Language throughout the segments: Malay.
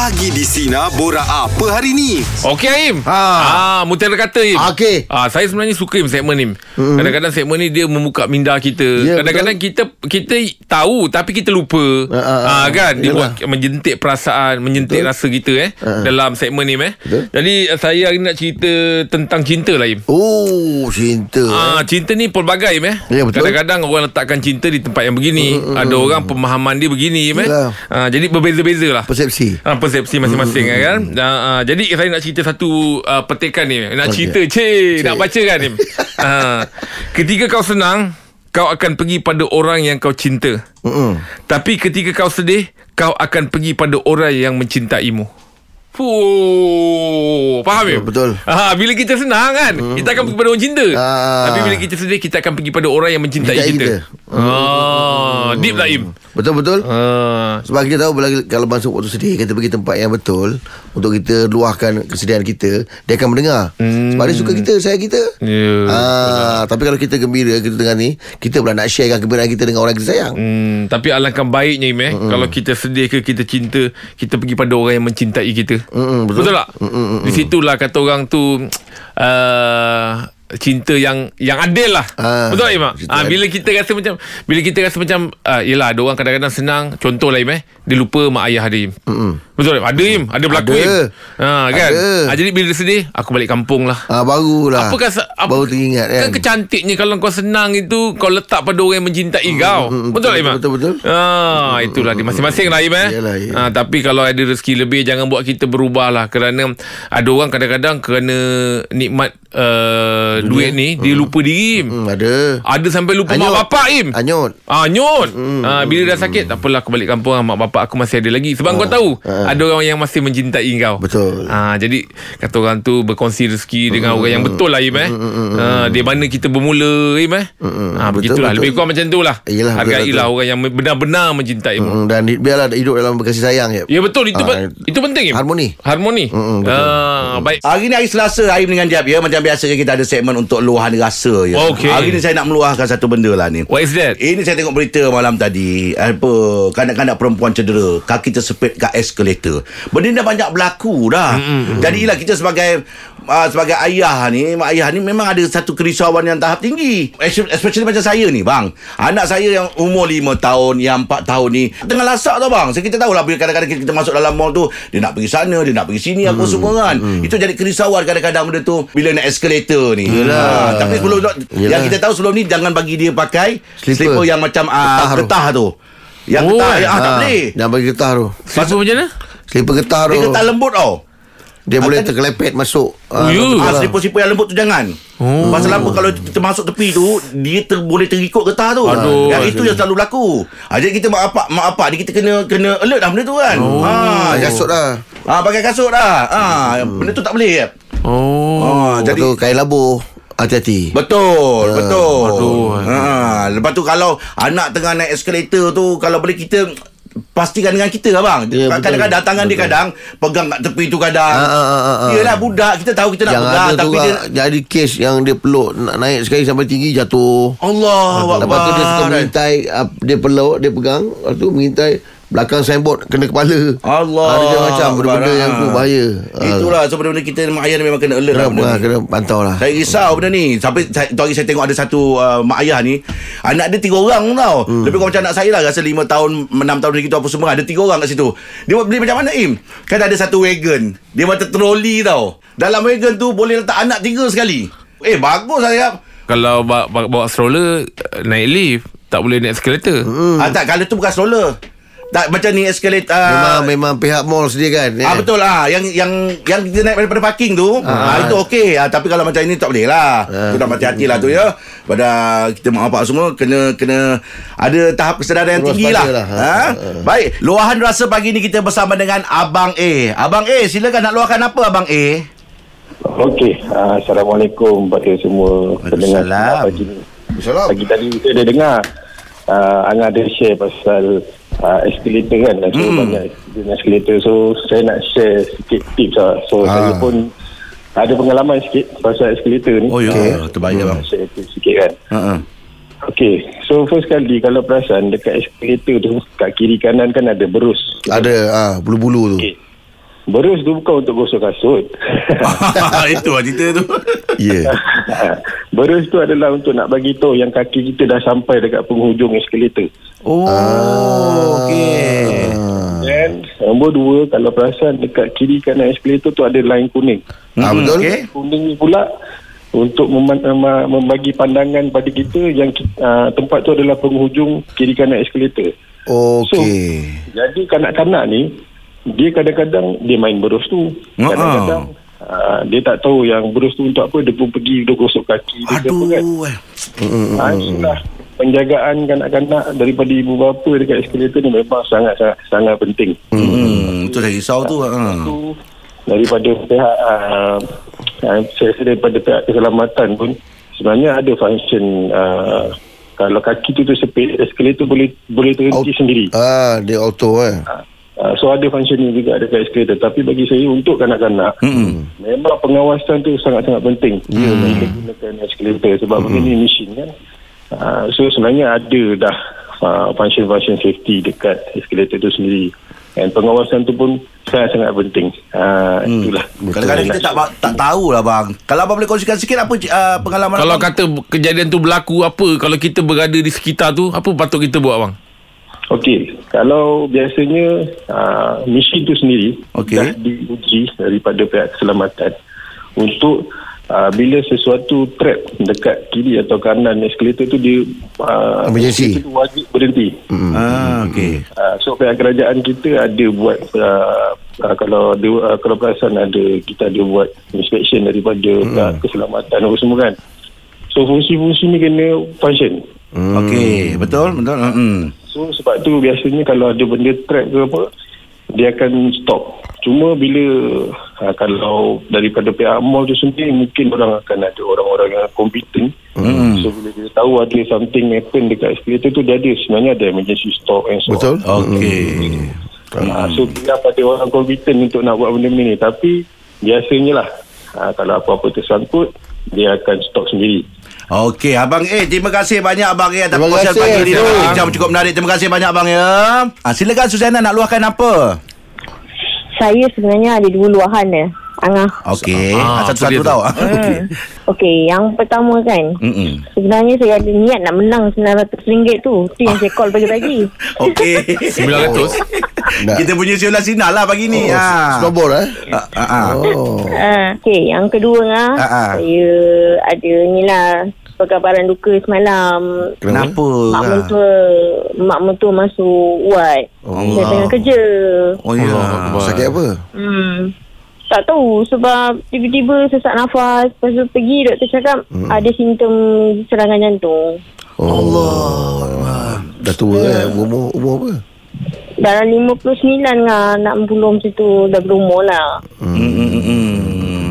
Pagi di Sina Bora apa hari ni? Okey Aim Ha. ah, Mutiara kata Aim Okey. ah, Saya sebenarnya suka Aim segmen ni mm-hmm. Kadang-kadang segmen ni Dia membuka minda kita Ya, Kadang-kadang kita Kita tahu Tapi kita lupa Ah, ah, ah. Kan Dia Yalah. buat menjentik perasaan Menjentik rasa kita eh Ah. Dalam segmen ni eh Betul. Jadi saya hari nak cerita Tentang cinta lah Aim Oh, cinta. Ah, cinta ni pelbagai Im, eh. Ya, betul. Kadang-kadang orang letakkan cinta di tempat yang begini. Mm, Ada orang pemahaman dia begini Im, eh. Ah, jadi berbeza-beza lah. Persepsi. Ah, persepsi masing-masing mm, kan. Uh, uh, jadi saya nak cerita satu uh, petikan ni. Nak Okey. cerita, cik, nak baca kan ni. uh, ketika kau senang, kau akan pergi pada orang yang kau cinta. Mm-mm. Tapi ketika kau sedih, kau akan pergi pada orang yang mencintaimu. Fuh, faham ya? Betul. Ha, bila kita senang kan, hmm. kita akan pergi pada orang cinta. Ah. Tapi bila kita sedih, kita akan pergi pada orang yang mencintai kita. kita. Ah, deep lah Im. Betul-betul. Ah. Sebab kita tahu bila, kalau masuk waktu sedih Kita pergi tempat yang betul Untuk kita luahkan kesedihan kita Dia akan mendengar hmm. Sebab dia suka kita Sayang kita Ya, ah, Tapi kalau kita gembira Kita dengar ni Kita pula nak sharekan kegembiraan kita Dengan orang yang kita sayang Hmm, tapi alangkah baiknya Im eh mm kalau kita sedih ke kita cinta kita pergi pada orang yang mencintai kita. Mm-mm, betul. betul. tak? Di situlah kata orang tu uh, cinta yang yang adil lah. Ah, betul tak Im? cinta Ah bila kita rasa macam bila kita rasa macam uh, yalah ada orang kadang-kadang senang contoh lah Im eh dia lupa mak ayah dia Im. Mm-mm. Betul Im? Ada Im, ada berlaku Ada. Im. Ha kan? Ada. Ah, jadi bila dia sedih aku balik kampung lah. ah, Barulah Apakah se- apa, Baru teringat kan Kan kecantiknya Kalau kau senang itu Kau letak pada orang yang mencintai kau mm, Betul tak betul, Imam? betul, betul. ah, Itulah dia Masing-masing lah Imam eh? Yalah, ya. ah, Tapi kalau ada rezeki lebih Jangan buat kita berubah lah Kerana Ada orang kadang-kadang Kerana Nikmat uh, Duit ni Dia lupa diri Im. hmm, Ada Ada sampai lupa Hanyut. mak bapak Im Anyut Ah nyut. Hmm. Ah bila dah sakit tak apalah aku balik kampung ah, mak bapak aku masih ada lagi sebab kau tahu ah. ada orang yang masih mencintai kau. Betul. Ah jadi kata orang tu berkongsi rezeki dengan orang yang betul lah Im eh. Ah di mana kita bermula Im eh. Ah Betul, begitulah betul. lebih kurang macam tu lah. Hargailah betul. orang yang benar-benar mencintaimu. Hmm, Dan biarlah hidup dalam kasih sayang ya. Ya betul itu Ah, pe- itu penting Im. harmoni. Harmoni. Mm-mm, betul. Ah baik. Hari ni hari Selasa Aim dengan Jab ya Macam biasa kita ada segmen Untuk luahan rasa ya Okey. Hari ni saya nak meluahkan Satu benda lah ni What is that? Ini saya tengok berita malam tadi Apa Kanak-kanak perempuan cedera Kaki tersepit kat eskalator Benda ni dah banyak berlaku dah mm-hmm. Jadi lah kita sebagai uh, Sebagai ayah ni Mak ayah ni memang ada Satu kerisauan yang tahap tinggi Especially macam saya ni bang Anak saya yang umur 5 tahun Yang 4 tahun ni Tengah lasak tau bang so, Kita tahu lah Bila kadang-kadang kita masuk dalam mall tu Dia nak pergi sana Dia nak pergi sini Apa semua kan Itu jadi kerisauan kadang-kadang benda tu Bila naik eskalator ni Yelah. Ah, Tapi sebelum Yang Yelah. kita tahu sebelum ni Jangan bagi dia pakai Slipper. Slipper yang macam uh, Getah tu. getah tu. Yang Oh, getah yang ah, tak Ah, boleh. Jangan bagi getah tu Siapa macam mana? Selipar getah tu Dia getah lembut tau. Dia boleh Akan- terkelepet masuk Oh, ya? Ah, lah. slipper-slipper yang lembut tu jangan. Oh. Pasal apa kalau kita masuk tepi tu dia ter, boleh terikut getah tu. Aduh. Yang itu yang selalu berlaku. Ah, jadi kita mak apa mak apa ni kita kena kena alert dah benda tu kan. Oh. Ah, Pakai kasut dah ah pakai kasut dah. Ah benda tu tak boleh. ya. Oh. Ah, Jadi kain labuh Hati-hati Betul, betul. aduh. Ha, lepas tu kalau anak tengah naik eskalator tu kalau boleh kita pastikan dengan kita abang. Ya, betul. kadang-kadang tangan dia Betul. kadang pegang kat tepi tu kadang. Ah, ah, ah, ah. Yelah budak kita tahu kita nak Yang pegang tapi orang dia Jadi kes yang dia peluk Nak naik sekali sampai tinggi Jatuh Allah Lepas tu dia suka mengintai uh, Dia peluk Dia pegang Lepas tu mengintai Belakang signboard Kena kepala. Allah Ah, Dia macam Benda-benda yang tu bahaya. Ah, Itulah so benda-benda kita mak ayah ni memang kena alert Kena, lah benda ah, ni. kena pantau lah. Saya risau benda ni. Sampai saya- tu hari saya tengok ada satu uh, mak ayah ni Anak dia tiga orang tau. Hmm. Lebih kurang macam anak saya lah Rasa lima tahun Enam tahun gitu apa semua Ada tiga orang kat situ. Dia buat beli macam mana Im? Kan ada satu wagon. Dia macam troli tau. Dalam wagon tu Boleh letak anak tiga sekali. Eh bagus saya Kalau bawa, bawa stroller naik lift tak boleh naik eskalator. hmm. ah, Tak kalau tu bukan stroller tak, Macam ni eskalator Memang memang pihak mall sediakan Ah betul lah yang yang yang kita naik daripada parking tu ah, itu okey. Ah, tapi kalau macam ini tak boleh lah. Ah. tu dah hati-hati lah tu ya. Pada kita mak bapak semua kena kena ada tahap kesedaran yang Terus tinggi lah, lah. ha? Ah, baik luahan rasa pagi ni kita bersama dengan Abang A. Abang A silakan nak luahkan apa Abang A? Okey, uh, Assalamualaikum kepada semua pendengar pagi ni. Pagi tadi saya dah dengar uh, Angah ada share pasal uh, escalator kan dan so Hmm. banyak escalator so saya nak share sikit tips lah. So Ah. saya pun ada pengalaman sikit pasal escalator ni. Oh ya Okey. okay. terbaik bang Share tips sikit kan. Ha Okey, so first kali kalau perasan dekat escalator tu kat kiri kanan kan ada berus. Ada ah bulu-bulu tu Okey. Berus tu bukan untuk gosok kasut. Itu lah cerita tu. Ya Berus tu adalah untuk nak bagi tahu yang kaki kita dah sampai dekat penghujung eskalator. Oh, okey. Dan nombor dua, kalau perasan dekat kiri kanan eskalator tu ada line kuning. Ah, Betul Okey. Kuning ni pula untuk mem- mem- membagi pandangan pada kita yang ki- uh, tempat tu adalah penghujung kiri kanan eskalator. Okey Jadi kanak-kanak ni dia kadang-kadang dia main berus tu. Kadang-kadang uh, dia tak tahu yang berus tu untuk apa dia pun pergi dia gosok kaki dia apa kan. Aduh. eh. Ha, itulah penjagaan kanak-kanak daripada ibu bapa dekat eskalator ni memang sangat sangat penting. Hmm, itu saya risau tu. Ha. Daripada pihak uh, uh, saya rasa daripada pihak keselamatan pun sebenarnya ada function uh, kalau kaki tu tersepit eskalator boleh boleh terhenti Out- sendiri. Ah, dia auto eh. Uh, so ada function ni juga dekat eskalator tapi bagi saya untuk kanak-kanak Hmm. memang pengawasan tu sangat-sangat penting hmm. bila gunakan eskalator sebab hmm. begini mesin kan uh, so sebenarnya ada dah uh, function-function safety dekat eskalator tu sendiri dan pengawasan tu pun sangat-sangat penting uh, hmm. itulah Kadang-kadang kita tak tak tahulah bang. Kalau abang boleh kongsikan sikit apa uh, pengalaman Kalau abang? kata kejadian tu berlaku apa Kalau kita berada di sekitar tu Apa patut kita buat bang? Okey, kalau biasanya uh, mesin tu sendiri Okey. dah diuji daripada pihak keselamatan untuk uh, bila sesuatu trap dekat kiri atau kanan eskalator tu dia uh, Emergency. eskalator tu wajib berhenti. Hmm. Ah, okey. Uh, so pihak kerajaan kita ada buat uh, uh, kalau ada, uh, kalau perasan ada kita ada buat inspection daripada hmm. pihak keselamatan apa semua kan. So fungsi-fungsi ni kena function. Hmm. Okey, betul, betul. Hmm. So sebab tu biasanya kalau ada benda trap ke apa dia akan stop. Cuma bila ha, kalau daripada pihak mall tu sendiri mungkin orang akan ada orang-orang yang kompeten. Hmm. So bila dia tahu ada something happen dekat eskalator tu dia ada sebenarnya ada emergency stop and so Betul on. Okey. Ha, so bila pada orang kompeten untuk nak buat benda ni tapi biasanya lah ha, kalau apa-apa tersangkut dia akan stop sendiri. Okey, abang eh terima kasih banyak abang atas Terima perkongsian kasih, pagi ni. Zul. Dalam bincang cukup menarik. Terima kasih banyak abang ya. Ah, silakan Suzana nak luahkan apa? Saya sebenarnya ada dua luahan dia. Angah. Okey, Ah, ah, satu-satu dia tu? tahu. Okey. Okey, yang pertama kan. Mm-mm. Sebenarnya saya ada niat nak menang RM900 tu. Tu yang saya call pagi-pagi. Okey. 900 Dah. Kita punya siulan sinar lah pagi ni. Oh, ha. Snowball eh Ah, ah, ah. Oh Uh, Okey, yang kedua ngah. Ah, ah. Saya ada ni lah perkabaran duka semalam. Kenapa? Mak mentua Mak mentua masuk ward Oh. Saya tengah kerja Oh ya. Allah. Sakit apa Hmm tak tahu sebab tiba-tiba sesak nafas Lepas tu pergi doktor cakap hmm. ada simptom serangan jantung Oh Allah Dah tua eh Umur, umur apa Dalam 59 lah Nak 60 macam tu Dah berumur lah Hmm, hmm, hmm, hmm.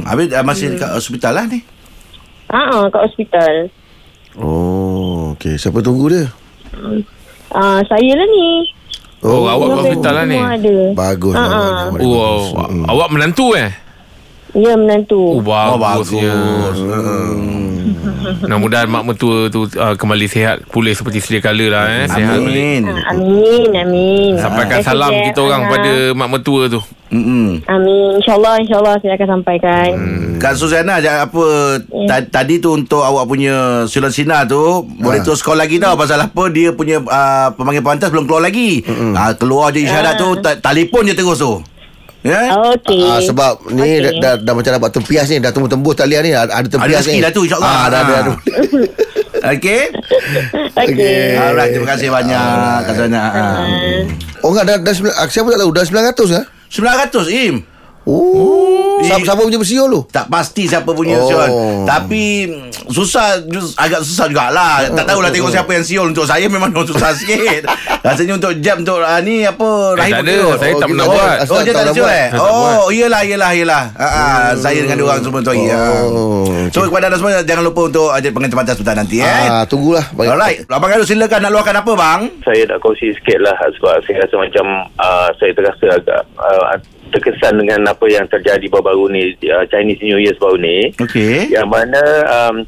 Habis ah, masih dekat hospital lah ni. Haa kat hospital Oh Okay Siapa tunggu dia? Ah, Saya lah ni. Oh, awak kat Semua hospital lah ni? ada. Bagus Ah, lah, ah. bagus, Oh, bagus. awak- awak menantu eh? Ya menantu. Oh, bagusnya. Mudah-mudahan mak mentua tu uh, kembali sihat pulih seperti sedia kala lah eh. Sihat balik. Amin. Ah, Amin Amin Sampaikan salam kita orang pada mak mentua tu. Hmm. Amin InsyaAllah InsyaAllah saya akan sampaikan Hmm. Kak Suzana ja- apa ta- tadi tu untuk awak punya siulan sinar tu boleh terus call lagi tau pasal apa dia punya uh, pemanggil pantas belum keluar lagi. Ah keluar je isyarat tu ta- telefon je terus tu. Ya? Okey Ah, sebab ni Okey. dah, dah, dah macam dapat tempias ni Dah tembus-tembus talian ni Ada, ada tempias rezeki ni dah tu, insyaAllah. ah, Ada ada, ada. Okey. Okey Alright, terima kasih banyak Kak Suzana. Ah. Oh enggak dah, dah sembilan- ah, Siapa tak tahu Dah 900 kan 900 Im. Oh siapa, siapa punya bersiul tu Tak pasti siapa punya Oh. oh. siul Tapi mm, Susah Agak susah jugalah. Tak tahulah tengok siapa yang siul Untuk saya memang susah sikit. Rasanya untuk jam Untuk uh, ni apa Eh, tak ada. Saya tak Oh, pernah buat. Asal Oh dia tak tak ada siul eh? Oh iyalah iyalah iyalah. Ah, ah, Saya dengan diorang semua tu. Oh, So kepada anda semua Jangan lupa untuk Ajak pantas petang nanti eh. Ah, tunggulah. Alright. Abang Galuh silakan Nak luahkan apa bang? Saya nak kongsi sikit lah sebab saya rasa macam uh, saya terasa agak uh, terkesan dengan apa yang terjadi baru-baru ni uh, Chinese New Year baru ni Okey yang mana um,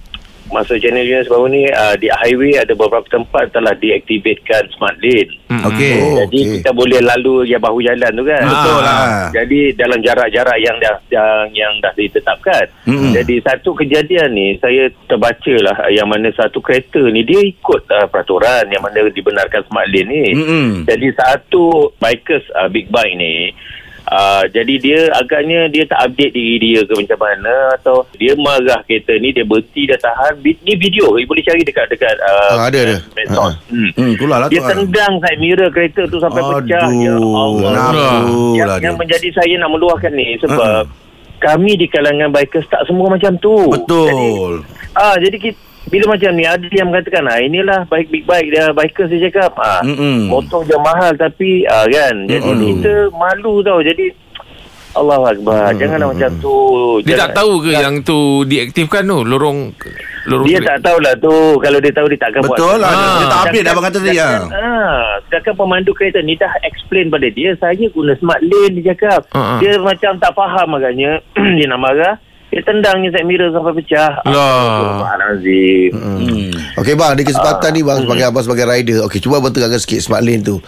masa Channel News baru ni uh, di highway ada beberapa tempat telah diaktifkan smart lane. Okey. Oh, Jadi okey. kita boleh lalu ya bahu jalan tu kan. Betul lah. Jadi dalam jarak-jarak yang dah yang, yang dah ditetapkan. Mm-mm. Jadi satu kejadian ni saya terbaca lah yang mana satu kereta ni dia ikut uh, peraturan yang mana dibenarkan smart lane ni. Mm-mm. Jadi satu bikers uh, big bike ni Uh, jadi dia agaknya dia tak update diri dia ke macam mana atau dia marah kereta ni dia berhenti dia tahan Bi- ni video you boleh cari dekat dekat uh, Ah, ada, ada. medsos. Hmm. Hmm, itulah lah tu. Dia tendang side mirror kereta tu sampai pecah. Ya Allah. Aduh, Yang, lah yang dia. menjadi saya nak meluahkan ni sebab kami di kalangan bikers tak semua macam tu. Betul. Jadi, ah, jadi kita, bila macam ni ada yang mengatakan ah inilah bike big bike dia bikers dia cakap. Ah Mm-mm. motor je mahal tapi ah kan? Jadi Mm-mm. kita malu tau. Jadi Allahu akbar. Janganlah macam tu. Dia Jangan- tak tahu ke yang tu diaktifkan tu? Lorong lorong dia tak tahulah tu. Kalau dia tahu dia takkan buat. Betul lah. Ah. Dia tak update abang kata tadi. ah. ah, sedangkan pemandu kereta ni dah explain pada dia. Saya guna smart lane dia cakap. Ah. dia macam tak faham agaknya. Dia nak marah dia tendangnya side mirror sampai pecah Lah. Astagfirullahalazim Hmm. Okey bang, di kesempatan ni Ah. bang sebagai abang sebagai rider. Okey, cuba abang terangkan sikit smart lane tu.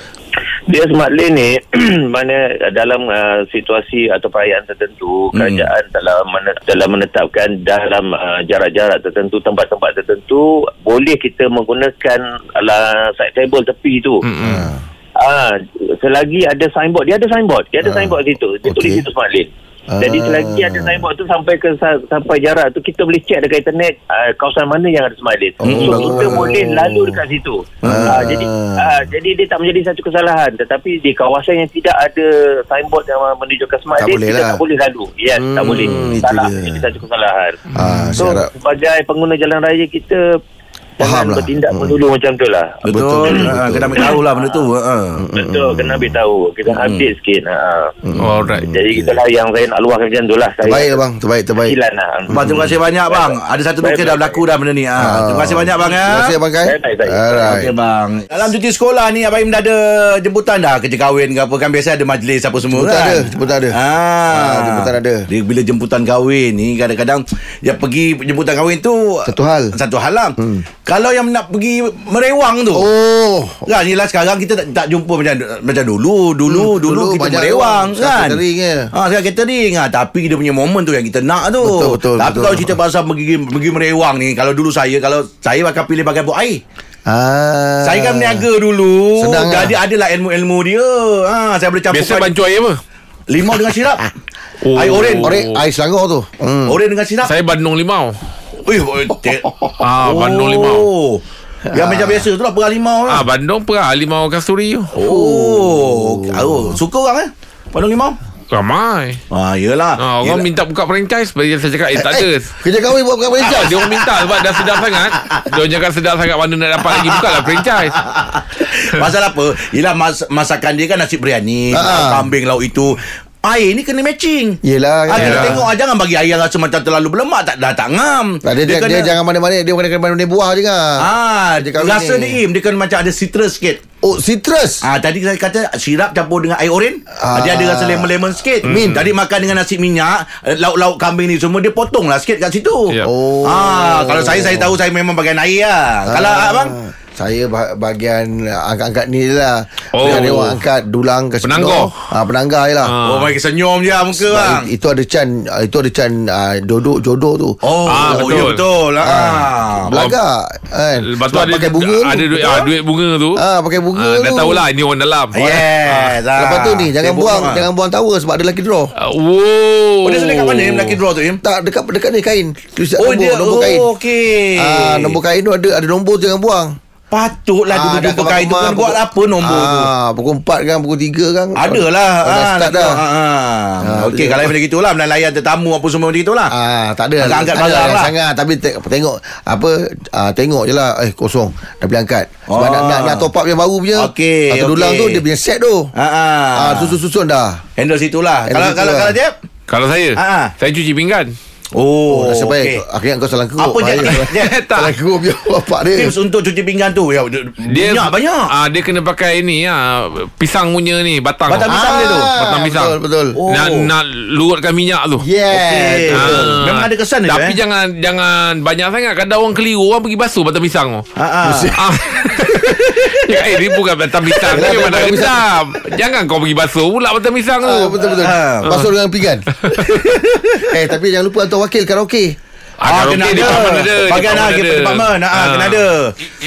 dia smart lane ni mana dalam uh, situasi atau perayaan tertentu Hmm. kerajaan telah men- telah menetapkan dalam uh, jarak-jarak tertentu tempat-tempat tertentu boleh kita menggunakan ala side table tepi tu Mm-mm. Ah, selagi ada signboard, dia ada signboard, dia ada Ah, signboard situ. Dia okey. tulis situ smart lane. Jadi Ah. selagi ada signboard tu sampai ke sa- sampai jarak tu kita boleh check dekat internet uh, kawasan mana yang ada smart lane. Oh, so kita boleh lalu dekat situ. Ah. Ah, jadi ah, jadi dia tak menjadi satu kesalahan tetapi di kawasan yang tidak ada signboard yang menunjukkan Tak boleh kita lah. tak boleh lalu. Yes, tak Hmm, boleh. itu Salah menjadi satu kesalahan. Ah, so harap sebagai pengguna jalan raya kita Faham jangan lah. bertindak Hmm. hmm. dulu macam tu lah. Betul. Betul, Ah, betul. Kena ambil tahu lah benda tu. ah. Betul, kena ambil tahu. Kita update sikit. Ha. Alright. Jadi itulah yang saya nak luahkan macam tu lah. Saya terbaik lah bang, terbaik terbaik. Silan lah. Bang, terima kasih banyak bang. Ada satu kes dah berlaku dah benda ni. Ah. Terima kasih banyak bang ya. Terima kasih abang Kai. Alright. Okey bang. Dalam cuti sekolah ni Abang Im dah ada jemputan dah kerja kahwin ke apa kan biasa ada majlis apa semua Jemputan kan. ada, jemputan ada. Ah, Ah, jemputan ada. Dia bila jemputan kahwin ni kadang-kadang ya pergi jemputan kahwin tu Satu hal. Satu hal lah. Hmm. Kalau yang nak pergi merewang tu. Oh, Kan yelah sekarang kita tak, tak jumpa macam macam dulu dulu Hmm, dulu, dulu kita merewang orang. kan. Catering je. Ha sekarang catering ah tapi dia punya momen tu yang kita nak tu. Betul, betul, Tapi betul. kalau cerita pasal pergi pergi merewang ni kalau dulu saya kalau saya akan pilih pakai buat air. Ah. Saya kan berniaga dulu Senang lah. Jadi adalah ilmu-ilmu dia ha, Saya boleh Biasa campurkan bancu air apa? Limau dengan sirap Oh. Air oren Orek air Selangor tu. Hmm. Oren dengan sirap Saya bandung limau. Ui, oi, te- Ah, bandung limau. Oh Yang macam biasa tu lah Perah limau Ah, lah bandung perah limau kasturi tu. Oh, oh. Suka orang eh Bandung limau Ramai. Ah, yelah Ah, orang Yelah. minta buka franchise Bagi saya cakap Eh tak ada Eh, kerja kahwin buat bukan Ah, franchise. dia orang minta sebab dah sedap sangat. Dia orang cakap sedap sangat mana nak dapat lagi buka lah franchise. Pasal apa Yelah mas, masakan dia kan nasi biryani Ah. Kambing lauk itu Air ni kena matching Yelah, ah, Kita yelah. tengok ah, Jangan bagi air rasa macam terlalu berlemak tak, Dah tak ngam Tak, dia, dia, dia, jangan mana-mana Dia kena kena mana buah je kan Ah, Kerja kahwin rasa ni. dia im Dia kan macam ada citrus sikit Oh citrus Ah tadi saya kata sirap campur dengan air oren. Ah. Ah. Dia ada rasa lemon-lemon sikit. Min. Tadi makan dengan nasi minyak, eh, lauk-lauk kambing ni semua dia potonglah sikit kat situ. Ya. Oh Ah, kalau saya saya tahu saya memang bagian air lah. Kalau abang Saya ba- bahagian Angkat-angkat ni je lah Oh. Yang dia orang angkat Dulang kasi Penanggar. ha, Penanggar je lah Ah. Oh, bagi senyum je muka bang. It- Itu ada can ah, Itu ada can uh, Dodok jodoh tu Oh, Ah, oh betul. ya betul. Ah. Belagak kan Lepas tu ada pakai bunga tu. ada duit ah, duit bunga tu. Ah, pakai bunga Ah, dah tu. tahulah ini orang dalam. Yes. ah. Lepas tu ni Jangan Sibuk buang memang. Jangan buang tawa Sebab ada lucky draw Ah, Wow. Oh, dia sudah kat mana Im lucky draw tu Im? Tak dekat dekat ni kain Tulis Oh, nombor, dia nombor kain oh, okey. Ah, nombor kain tu ada ada nombor tu jangan buang. Patutlah Ah, dulu jumpa kain tu kan buat apa nombor tu? ah, Pukul 4 kan Pukul 3 kan Adalah oh, Dah ah, start dah ah, ah. Ah, Okey dia- kalau macam gitulah Melayan tetamu apa semua macam gitulah Ah, tak ada tak ada barang lah. sangat Tapi te- tengok Apa ah, Tengok je lah Eh kosong Dah boleh angkat Sebab Oh. nak, nak, nak top up yang baru punya Okey, Satu dulang okey. tu Dia punya set tu Ah, ah. ah, Susun-susun dah Handle situlah. Handle Kalau situ kalau lah. kalau Jeb? Kalau saya, ah. saya cuci pinggan. Oh, Nasib okey. baik Akhirnya kau salah keruk Apa je? Tak. Salah keruk biar bapak dia Tips untuk cuci pinggan tu ya, Dia banyak banyak. Ah dia kena pakai ni ah pisang punya ni batang. Batang tu. pisang dia tu? Batang pisang. Betul betul Oh. Nak nak lurutkan minyak tu. Yeah Okey. betul. Ah. Memang ada kesan dia, Tapi eh? jangan jangan banyak sangat Kadang orang keliru Orang pergi basuh batang pisang tu Ha ah. Ah. ya, eh, ni bukan batang pisang Ni mana batang pisang. rendam Jangan kau pergi basuh pula batang pisang tu Ah, betul betul. Ah. Basuh dengan pinggan. eh tapi jangan lupa hantar wakil karaoke. Ah, kena karaoke ada. department ada, Bagian department ah, ada. department. Ah, Ah. kena ada.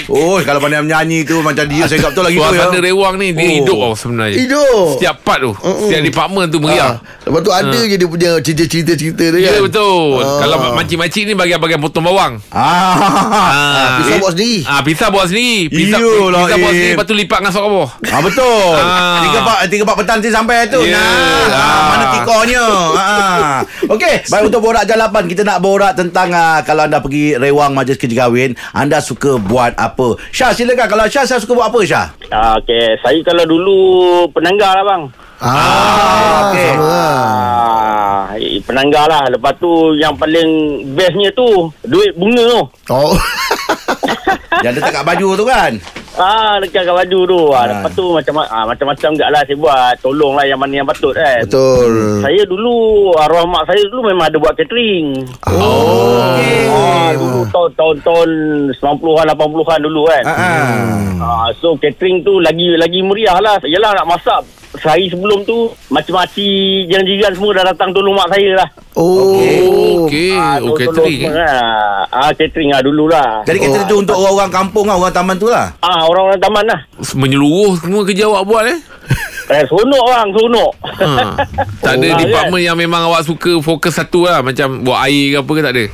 Oh, kalau pandai menyanyi tu macam dia saya betul lagi tu ya. Suasana rewang ni Dia Oh. hidup tau sebenarnya Hidup. Setiap part tu Setiap department tu Ah. meriah Lepas tu ada je dia punya cerita-cerita tu Ya kan. betul Ah. Kalau makcik-makcik ni Bagian-bagian potong bawang Ah. Pisau buat sendiri. Ah, pisah buat sendiri. Pisah buat eh. sendiri lepas tu lipat dengan sok kabur. Ah betul. Ah. Tiga pak tiga pak petang nanti sampai tu. Ya. Nah, ah. Ah. mana tikornya. ah. Okey, baik untuk borak jalapan kita nak borak tentang ah, kalau anda pergi rewang majlis kerja kahwin, anda suka buat apa? Syah silakan kalau Syah saya suka buat apa Syah? Ah, okay. Saya kalau dulu penanggar lah bang. Ah, okey. sama lah. Ah, eh, penanggar lah. Lepas tu yang paling bestnya tu duit bunga tu. Oh. Yang letak kat baju tu kan? Ah, dekat kat baju tu. Ah, Ah. lepas tu macam ah, macam-macam enggak lah saya buat. Tolong lah yang mana yang patut kan. Betul. Saya dulu arwah mak saya dulu memang ada buat catering. Oh. Ah, dulu tahun-tahun 90-an 80-an dulu kan. Ah. ah. Ah, so catering tu lagi lagi meriah lah. Yalah nak masak sehari sebelum tu macam-macam jiran-jiran semua dah datang tolong mak saya lah. Oh. Okey. Ah, Oh, tolong catering. semua lah. Ah, catering lah dulu lah. Jadi kita tu untuk orang-orang kampung lah, orang taman tu lah. Ah, orang-orang taman lah. Menyeluruh semua kerja awak buat eh. Eh, seronok bang, seronok. Ha. Tak ada Ah, department yang memang awak suka fokus satu lah. Macam buat air ke apa ke tak ada.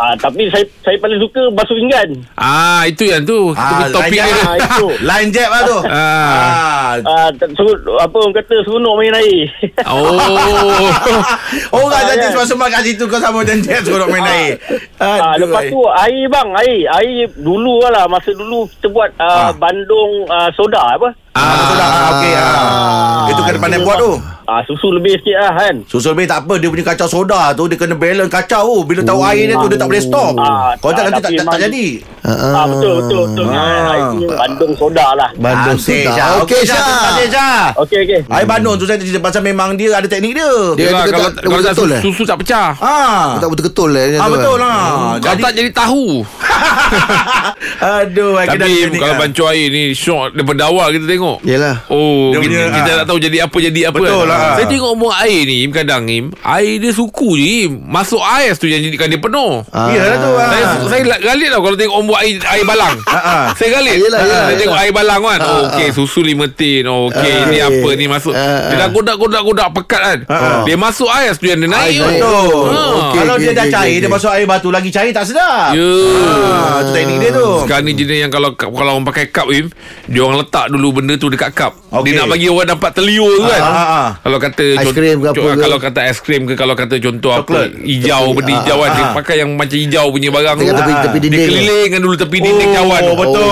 Ah, tapi saya saya paling suka basuh pinggan. Ah itu yang tu. Ah, Kita topik lain dia. Ah, itu. Line jab lah tu. Ah. Ah, ter- serut, apa orang kata seronok main air. Oh. Orang Ah, jadi kan? suasana kat situ kau sama macam jab suruh main air. Ah, Aduh, lepas ai. tu air bang, air. Air dulu lah masa dulu kita buat Ah. ah. bandung ah, soda apa? Ah, betul dah. Ah, okey. Ah. Itu kena pandai buat tu. Ah, susu lebih sikit lah kan. Susul lebih tak apa Dia punya kacau soda tu Dia kena balance kacau Bila tahu air dia tu Dia tak boleh stop Ah, Kalau tak ah, nanti tak, tak, tak jadi Ah, betul betul betul. Ah. Bandung soda lah. Bandung Cantik, sudah. Syah. Okey Syah. Okey okey. Air bandung tu saya cerita pasal memang dia ada teknik dia. Dia kalau tak- kalau tak betul susu, eh? susu tak pecah. Ah. Tak betul-betul lah. Ah betul lah. Kalau tak jadi tahu. Aduh, Tapi kalau lah. bancuh air ni Syok daripada awal kita tengok Yelah. Oh Dia kita, punya, kita ah. tak tahu jadi apa Jadi apa Betul kan. lah. Saya tengok buang air ni Im, Kadang Im Air dia suku je Im. Masuk ais tu Yang jadikan dia penuh Ah. Iyalah tu. ah. Saya, saya la- galit tau Kalau tengok orang buat air, air balang ah. Saya galit Yelah, yelah, Saya tengok air balang kan oh, Ah, Okey susu lima tin oh, Okey Ah, ni apa ni masuk Ah, Dia ah. dah godak-godak-godak pekat kan Ah. Dia masuk ais tu Yang dia naik Air tu. naik. Betul. Ah. Okey, Kalau okey, dia dah okey, cair, okey. dia masuk air batu lagi cair tak sedap. Ya Ah, tu teknik dia tu. Sekarang ni jenis yang kalau kalau orang pakai cup Im, dia orang letak dulu benda tu dekat cup. Okey. Dia nak bagi orang dapat terliur tu kan. Ah, ah, ah. Kalau kata cont- krim ke apa co- ke? kalau kata aiskrim ke kalau kata contoh Coklat. apa hijau benda Tepi, hijau ah, kan dia ah. pakai yang macam hijau punya barang tu. tepi- tepi Dia dinding tu. kelilingkan dulu tepi dinding cawan. Oh, betul.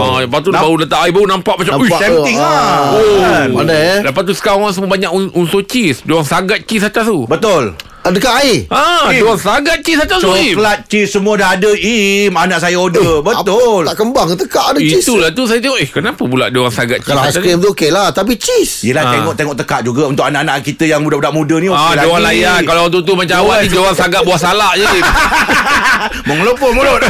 Ah, lepas tu Namp- baru letak air baru nampak macam uish. tu. tempting Ah. lah. Oh. Kan? Pandai eh. Lepas tu sekarang orang semua banyak un- unsur cheese. Dia orang sagat cheese atas tu. Betul. Dekat air. Ah, Im. dia orang sagat cheese atas tu. Im. Coklat cheese semua dah ada Im Anak saya order Betul Apa, tak kembang tekak ada cheese. Itulah tu saya tengok Eh kenapa pula dia orang sagat cheese Kalau aiskrim tu okey lah Tapi cheese Yelah Ah. tengok tengok tekak juga Untuk anak-anak kita Yang budak-budak muda ni Ah, okey dia orang layan Kalau orang tu macam awak ni Dia orang sagak buah salak je Mengelopur mulut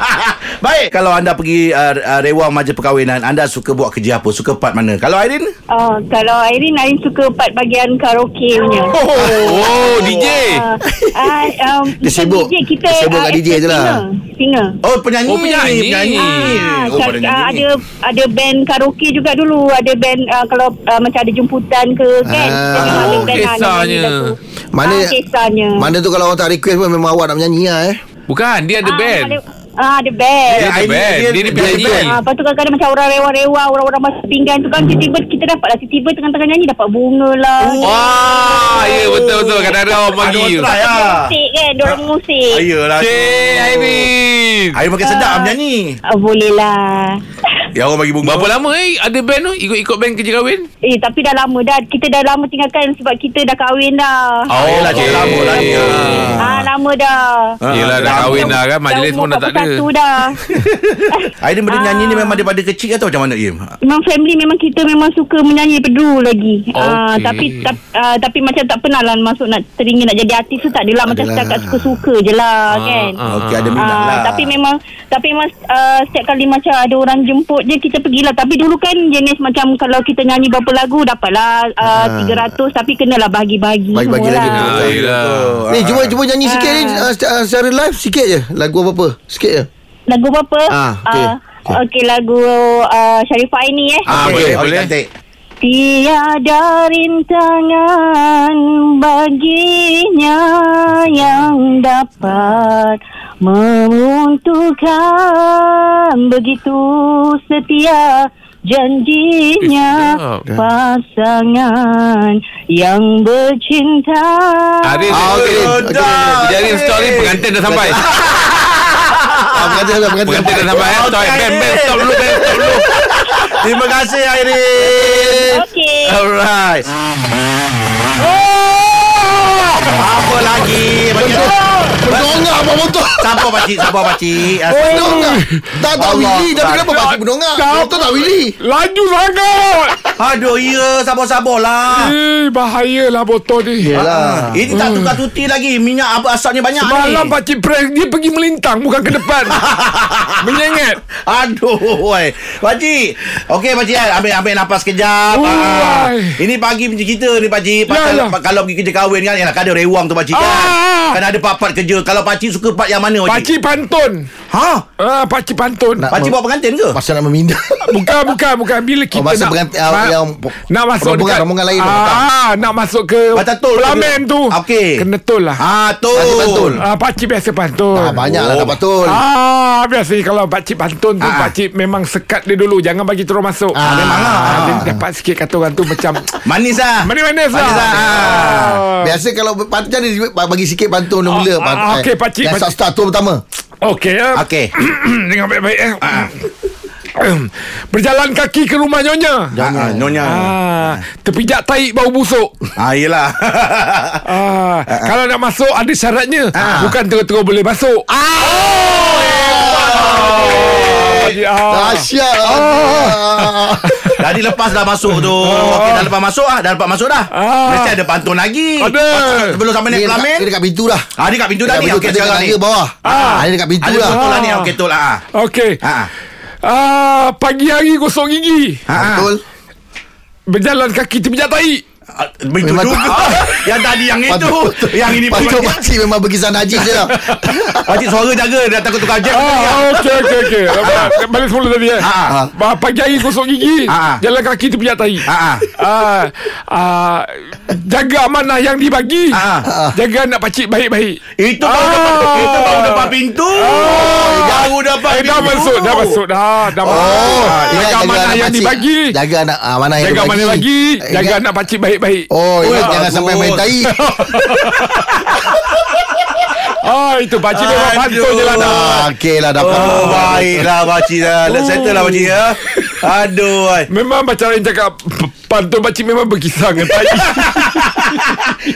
Baik Kalau anda pergi uh, uh, Rewang majlis perkahwinan Anda suka buat kerja apa Suka part mana Kalau Airin Uh, kalau Irene, Irene suka part bagian karaoke punya. Oh DJ Ah, ah, um, Dia bukan sibuk. DJ, kita Dia sibuk ah, kat DJ je lah. Singer. Oh penyanyi Oh, penyanyi. penyanyi. Ah, Oh, pada ah, ada ada band karaoke juga dulu. Ada band ah, kalau ah, macam ada jemputan ke kan. Ah. Kita ada Oh, band, ah, kisahnya. Mana ah, kisahnya. Mana tu kalau orang tak request pun Memang awak nak menyanyi lah eh Bukan dia ada Ah, band Ada, ah, ada band. Dia ada Airin, band dia- Dia ni dia penyanyi. ada band. Ah, lepas tu kadang-kadang macam orang rewang-rewang Orang-orang masuk pinggan tu kan Tiba-tiba kita dapat lah Tiba-tiba tengah-tengah nyanyi Dapat bunga lah. Wah Ya betul-betul. Kadang-kadang orang Ada bagi orang try lah Musik kan Diorang musik. Ayolah Cik Airin Airin makin sedap menyanyi. Ah, Boleh lah Ya orang bagi bunga. Berapa lama eh ada band tu ikut-ikut band kerja kahwin? Eh tapi dah lama dah Kita dah lama tinggalkan Sebab kita dah kahwin dah Oh, yelah, okey. okay. lama lah ni. Ah, lama dah Ah, Yelah dah dah kahwin dah kan Majlis pun dah tak ada Satu dah Aidin benda Ah. nyanyi ni memang daripada kecil atau macam mana Im? Memang family Memang kita memang suka menyanyi Daripada dulu lagi Ah. Tapi tap, ah, Tapi macam tak pernah lah Masuk nak teringin Nak jadi artis tu tak adalah Macam setakat suka-suka je lah kan ah, Okey ada minat Ah, lah. tapi memang tapi memang setiap kali macam ada orang jemput je kita pergilah tapi dulu kan jenis macam kalau kita nyanyi berapa lagu dapatlah uh, 300 tapi kenalah bahagi-bahagi Bagi-bagi semua lagi. lah. Betul. Ah, yelah. Ni cuba cuba nyanyi sikit ni uh, secara- secara live sikit je. Lagu apa-apa? Sikit je. lagu apa Ah, okey. Ah, okey lagu uh, Sharifah ini eh Ah, Okey, boleh, boleh. boleh. Cantik. Tiada rintangan baginya yang dapat meruntuhkan begitu setia janjinya Eh, pasangan yang bercinta. Arin Ah, okey, okey, okey. Jadi story pengantin dah sampai Ah, pengantin dah pengantin Pengantin dah sampai eh. Stop, band Arin. stop dulu stop dulu Terima kasih Airin. Okey. Alright. Apa lagi? Berdongak apa motor? Siapa pakcik? Siapa pakcik? Ah, Berdongak. Tak tak Allah. Willy tapi kenapa pakcik berdongak? Motor tak Willy. Laju sangat Aduh, ya. Sabar-sabarlah. Eh bahayalah botol ni Yalah. Ini tak tukar tuti lagi. Minyak apa asapnya banyak Semalam ni. pakcik prank Dia pergi melintang Bukan ke depan Menyengat Aduh, woi. Pakcik. Okey, pakcik. eh. Ambil ambil nafas kejap. Oi. Ah. Ini pagi macam kita ni, pakcik. Pasal Yalah. kalau pergi kerja kahwin kan, yalah, kan ada rewang tu, pakcik kan. Ah. Kan ada part-part kerja. Kalau pakcik suka part yang mana, pakcik? Pakcik pantun Ha? ah, Pakcik pantun Nak- Pakcik bawa pengantin ke? Pasal nak memindah. Bukan bukan bukan Bila kita masa nak pengantin- ah, ma- yang Nak masuk rombongan- dekat rombongan lain ah, Nak masuk ke Macam tol Pelamen tu Okey. Kena tol lah Ha, tu. Pakcik pantun. ah, Pakcik biasa pantun Ah, banyak lah Oh. dapat betul. Ah, biasa kalau pakcik pantun tu Ah. pakcik memang sekat dia dulu jangan bagi terus masuk. Ah, memang lah. Ah, dia dapat sikit kata orang tu macam Manis lah. manis-manis lah. Manis lah. Ah. Biasa kalau pantun dia bagi sikit pantun Ah, mula. Ah, okey, eh, pakcik, Yang pakcik. start tu pertama. Okey ya. Okey. Dengar baik-baik eh. Berjalan kaki ke rumah nyonya. Ah, nyonya. Ah, terpijak tahi bau busuk. Ah, yelah. Ah, kalau nak masuk ada syaratnya. Bukan terus-terus boleh masuk. Ah. Ah. Dahsyat. Oh. Ah. Tadi lepas dah masuk tu. Okey, dah lepas masuk ah, dah lepas masuk dah. Ah. Mesti ada pantun lagi. Ada. Sebelum sampai naik dekat, pelamin. dia dekat pintu dah. Ah, dia kat pintu dah Dekat ni. Okey, sekarang ni. tangga bawah. Ah, dia dekat pintu Ada dah. betul lah ni. Okey, betul lah. Okey. Ah. Ah, pagi hari gosok gigi. Ah. Betul. Berjalan kaki terpijak tahi. Ah, Begitu Memang juga. tu. Yang tadi yang itu. Patut- Yang ini Patut pun. pakcik memang pergi sana najis je lah. Pakcik suara jaga. Dia takut tukar jam. Ah, okey okey okey. Balik semula tadi eh. Ah. Ah, pagi hari gosok gigi. Ah. Jalan kaki terpijak tahi. Ah. Ah, ah, jaga amanah yang dibagi. Ah. Jaga anak pakcik baik-baik. Itu baru Ah. dapat Itu baru dapat pintu Baru dapat Eh, dah pintu masuk, dah masuk, dah, dah masuk. Oh, Ah, jaga amanah anak yang pakcik. dibagi. Jaga anak ah, mana yang Jaga dibagi. amanah bagi. Eh, Jaga ingat- anak pakcik baik-baik. Oh, Oh, jangan sampai main tai. Ah, itu pakcik memang pantun je lah dah. Ah, okey lah dapat. Oh baiklah pakcik dah Let's settle lah pakcik ya Aduh ai. Memang macam yang cakap Pantun pakcik memang berkisah dengan tai.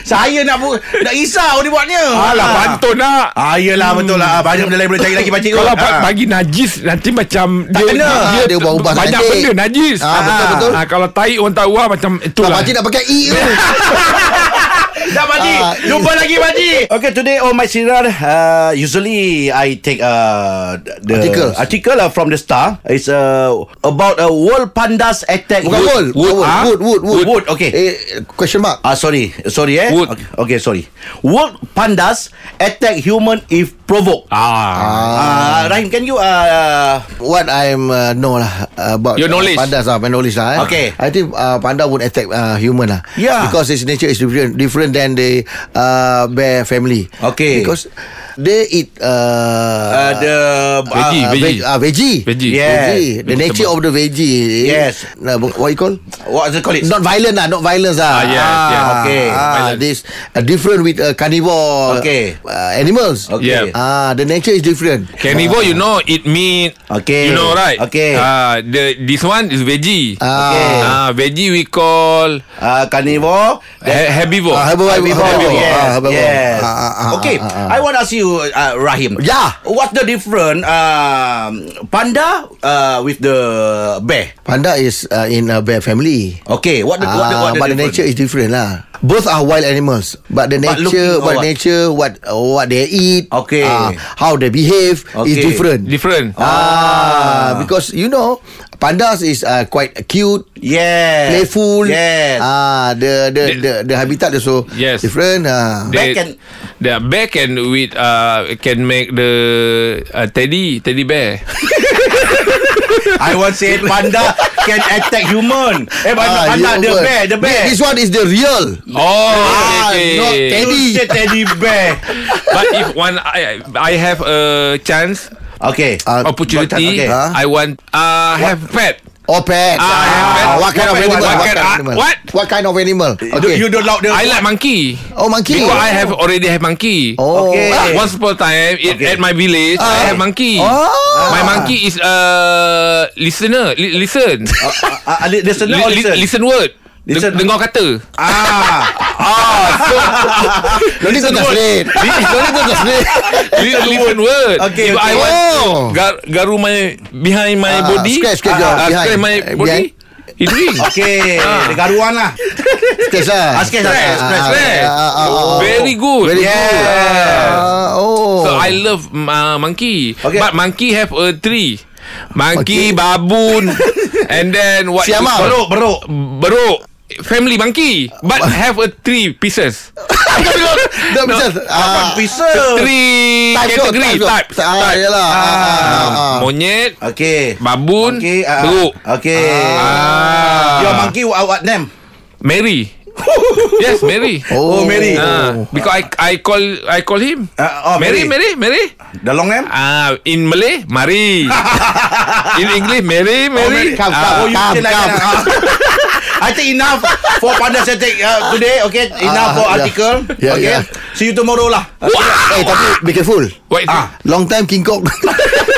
Saya nak bu- Nak risau dia buatnya Alah, pantun nak. Ah, yelah betul lah Banyak benda lain boleh cari lagi pakcik Kalau pa- Ah. bagi najis Nanti macam Tak kena. Ah, dia ubah-ubah Banyak cantik. benda najis Ah, betul, betul. Ah, Kalau tai orang tahu lah Macam Tak itulah pakcik nak pakai E tu. Dah pakcik Ah, Jumpa lagi pakcik Okay today on my sinar uh, Usually I take uh, the Articles. article uh, from the star It's uh, about a uh, world pandas attack Bukan. Bukan wool. Ah? Wood, wood, wood. Wood, okay. Eh, question mark. Ah sorry, sorry eh. Wood. Okay, okay, sorry. World pandas attack human if provoked. Ah. Ah, Rahim, can you uh, What I'm uh, know lah about Your knowledge. uh, pandas lah, my knowledge lah. Eh. Okay. I think uh, panda would attack uh, human lah. Yeah. Because its nature is different, different than the uh, bear family. Okay. Because They eat uh, Uh, the Veggie, uh, veggie. veg, uh, veggie. Veggie. Yeah. Veggie. The nature of the veggie. Yes. Uh, what you call? What call it? Not violent lah, not violence lah. Ah, yes, yes. Okay. Ah, Violent. this uh, different with uh, carnivore. Okay. Uh, animals. Okay. Yeah. Ah, the nature is different. Carnivore, you know, eat meat. Okay. You know, right? Okay. Ah, the this one is veggie. Ah. Okay. Ah, veggie we call Uh, carnivore. he- herbivore. Ah, herbivore. Herbivore. Herbivore. Yes. Ah, herbivore. yes. Ah, ah, ah, okay. ah, ah. I want to ask you, uh, Rahim. Yeah. What's the difference um, panda uh, with the bear? Panda is uh, in a bear family. Okay. What the, what the, Ah, what the but the difference? nature is different lah. Both are wild animals, but the But nature, looking what nature, what what they eat, Okay. Ah, how they behave is Okay. different. Different. Ah, because you know, pandas is uh, quite cute, Yes. playful. Yes. Ah, the the the, the habitat also Yes. different. Ah. They, Bear can- the bear can with uh can make the uh, teddy teddy bear. I want say panda can attack human. Eh, but Ah, panda, the bear, the bear. This one is the real. Oh, Ah, okay, not teddy. You say teddy bear. But if one I I have a chance Okay. Ah, opportunity, okay. Ah. I want uh have pet. Or pet. Ah, pet. what kind of animal? What What kind- kind of ah, animal? what? What kind of animal? Okay. You don't like the I like monkey. Oh, monkey. Because I have already have monkey. Oh. Okay. Ah, Once upon a time it, Okay. at my village Ah. I have monkey. Oh. My monkey is a listener. Li- listen. uh, uh, listen, Li- or li- listen. listen word. Listen. Listen. Dengar kata. Ah. Ah, so No need to translate. No need to translate. li- listen word. Okay, If okay. I want Oh. gar- garu my behind my Ah, body. scratch, scratch ah, ah, behind. scratch my body. behind. He doing. Okay. Dia garuan lah. Sketch lah. Ah, sketch lah, sketch, Ah, ah, ah, ah, ah. Very good. Very Yeah. good. Ah, oh. So I love uh, monkey. Okay. But monkey have a tree. Monkey, baboon, and then what? Siamang. Beruk, beruk. Beruk. Family monkey, but have a three pieces. Dah macam ah, Pieces. Three category type. Ah, type. yalah. Ah, ah, ah. Monyet, Okay. babun, Okay. ah, beruk. Okay. Ah. Your monkey what, what name? Mary. yes, Mary. Oh, Mary. Ah, because I I call I call him. Ah, oh, Mary, Mary. Mary, Mary. The long name? Ah, in Malay, Mari. in English, Mary, Mary. Come, Ah, Oh, you Come, say like come. that. ah. I think enough for Panda Setek uh, today. Okay, enough Ah, for yeah. article. Yeah, okay, yeah. see you tomorrow lah. Eh tapi be careful What is Ah. Long time King Kong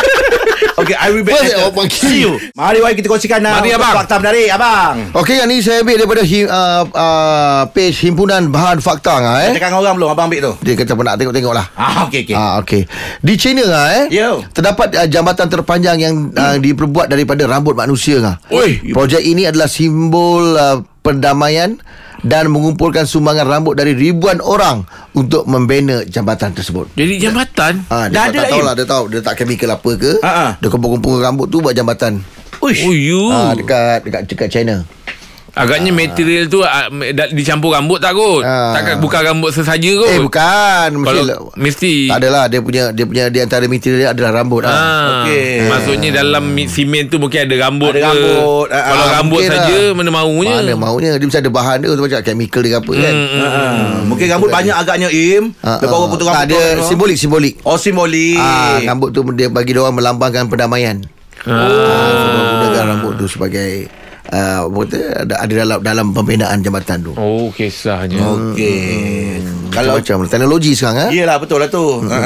Okay, I will be later. oh, monkey. See you. Mari, mari kita kongsikan uh, Mari, abang. fakta menarik, abang. Okey yang ni saya ambil daripada him, uh, uh, Page Himpunan Bahan Fakta ngah, eh. Cakap dengan orang belum, abang ambil tu. Dia kata nak tengok-tengok lah Ah, okay, okay. Ah okey. Di China ah eh. Yo. Terdapat uh, jambatan terpanjang yang uh, diperbuat daripada rambut manusia ah. Oi. Projek ini adalah simbol uh, perdamaian dan mengumpulkan sumbangan rambut dari ribuan orang untuk membina jambatan tersebut. Jadi jambatan. Dah dia ada tak tahu lagi? lah Dia tahu Dia tak chemical apa ke Ah, ah. Dia kumpul-kumpul rambut tu Buat jambatan Oh, you. ah, Dekat Dekat dekat China Agaknya material tu dah dicampur rambut tak kot? Ah. Takkan bukan rambut sesaja kot? Eh bukan Mesti Kalau mesti. Tak adalah Dia punya Dia punya Di antara material dia adalah rambut ah. Ah, Okey. Maksudnya dalam simen tu mungkin ada rambut Ada ke. rambut, ah, Kalau ah, rambut saja lah. mana maunya. Mana maunya Dia mesti ada bahan dia tu Macam chemical dia ke apa kan Hmm, hmm. Ah, mungkin rambut banyak agaknya, Im. Ah, Lepas orang potong Tak, rambut. dia tu, simbolik simbolik Oh, simbolik. ah, Rambut tu dia bagi dia orang melambangkan perdamaian ah. So dia gunakan rambut tu sebagai uh, Apa kata ada, ada dalam dalam pembinaan jambatan tu. Oh, kisahnya. Okey. Kalau Macam teknologi sekarang eh? Yelah betul lah tu. Ha.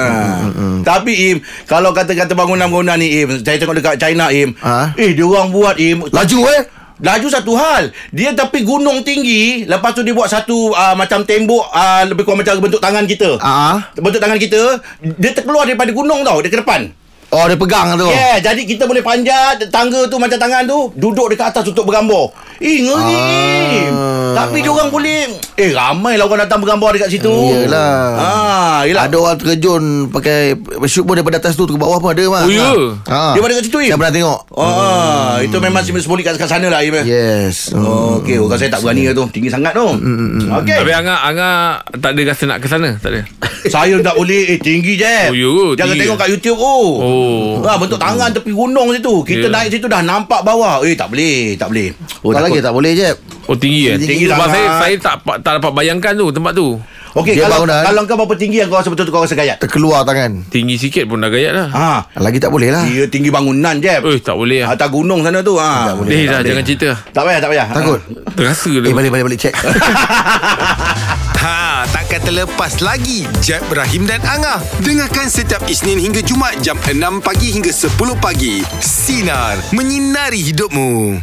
Tapi Im Kalau kata-kata bangunan-bangunan ni Im Saya tengok dekat China Im. Ha? Eh dia orang buat Im Laju eh? Laju satu hal. Dia tapi gunung tinggi Lepas tu dia buat satu uh, Macam tembok uh, Lebih kurang macam bentuk tangan kita. Ah, Bentuk tangan kita Dia terkeluar daripada gunung tau Dia ke depan Oh dia pegang tu Yeah, jadi kita boleh panjat tangga tu macam tangan tu, duduk dekat atas untuk bergambar. Eh, ngeri. Ah. Tapi dia orang boleh eh ramai lah orang datang bergambar dekat situ. Yelah. Ah, yelah. Ada orang terjun Pakai Shoot pun daripada atas tu Ke bawah pun ada mah. Oh, ya? ha. Dia pada kat situ, Im? Saya pernah tengok Ah, itu memang simbolik kat, kat sana lah, Im. Yes Oh, okey, orang saya tak berani lah tu. Tinggi sangat tu. Okey. Tapi Angah, Angah tak ada rasa nak ke sana? Tak ada? Saya tak boleh eh tinggi je. Oh, ya? Jangan Tinggi tengok kat YouTube oh. Oh. Ah, bentuk tangan tepi gunung situ. Kita Ya. naik situ dah nampak bawah. Eh, tak boleh, tak boleh. Oh, lagi tak boleh je Oh, tinggi eh? Tinggi Sebab sangat. saya, saya tak tak dapat bayangkan tu tempat tu. Okey, kalau bangunan. kalau kau berapa tinggi yang kau rasa betul-betul kau rasa gayat? Terkeluar tangan Tinggi sikit pun dah gayat lah Ha. Lagi tak boleh lah Dia tinggi bangunan je. Eh tak boleh lah Atas gunung sana tu. Ha. Eh dah jangan cerita Tak payah, tak payah. Takut Terasa Eh dia balik balik balik check Ha, takkan terlepas lagi Jeb, Ibrahim dan Angah. Dengarkan setiap Isnin hingga Jumaat jam 6 pagi hingga 10 pagi. Sinar, menyinari hidupmu.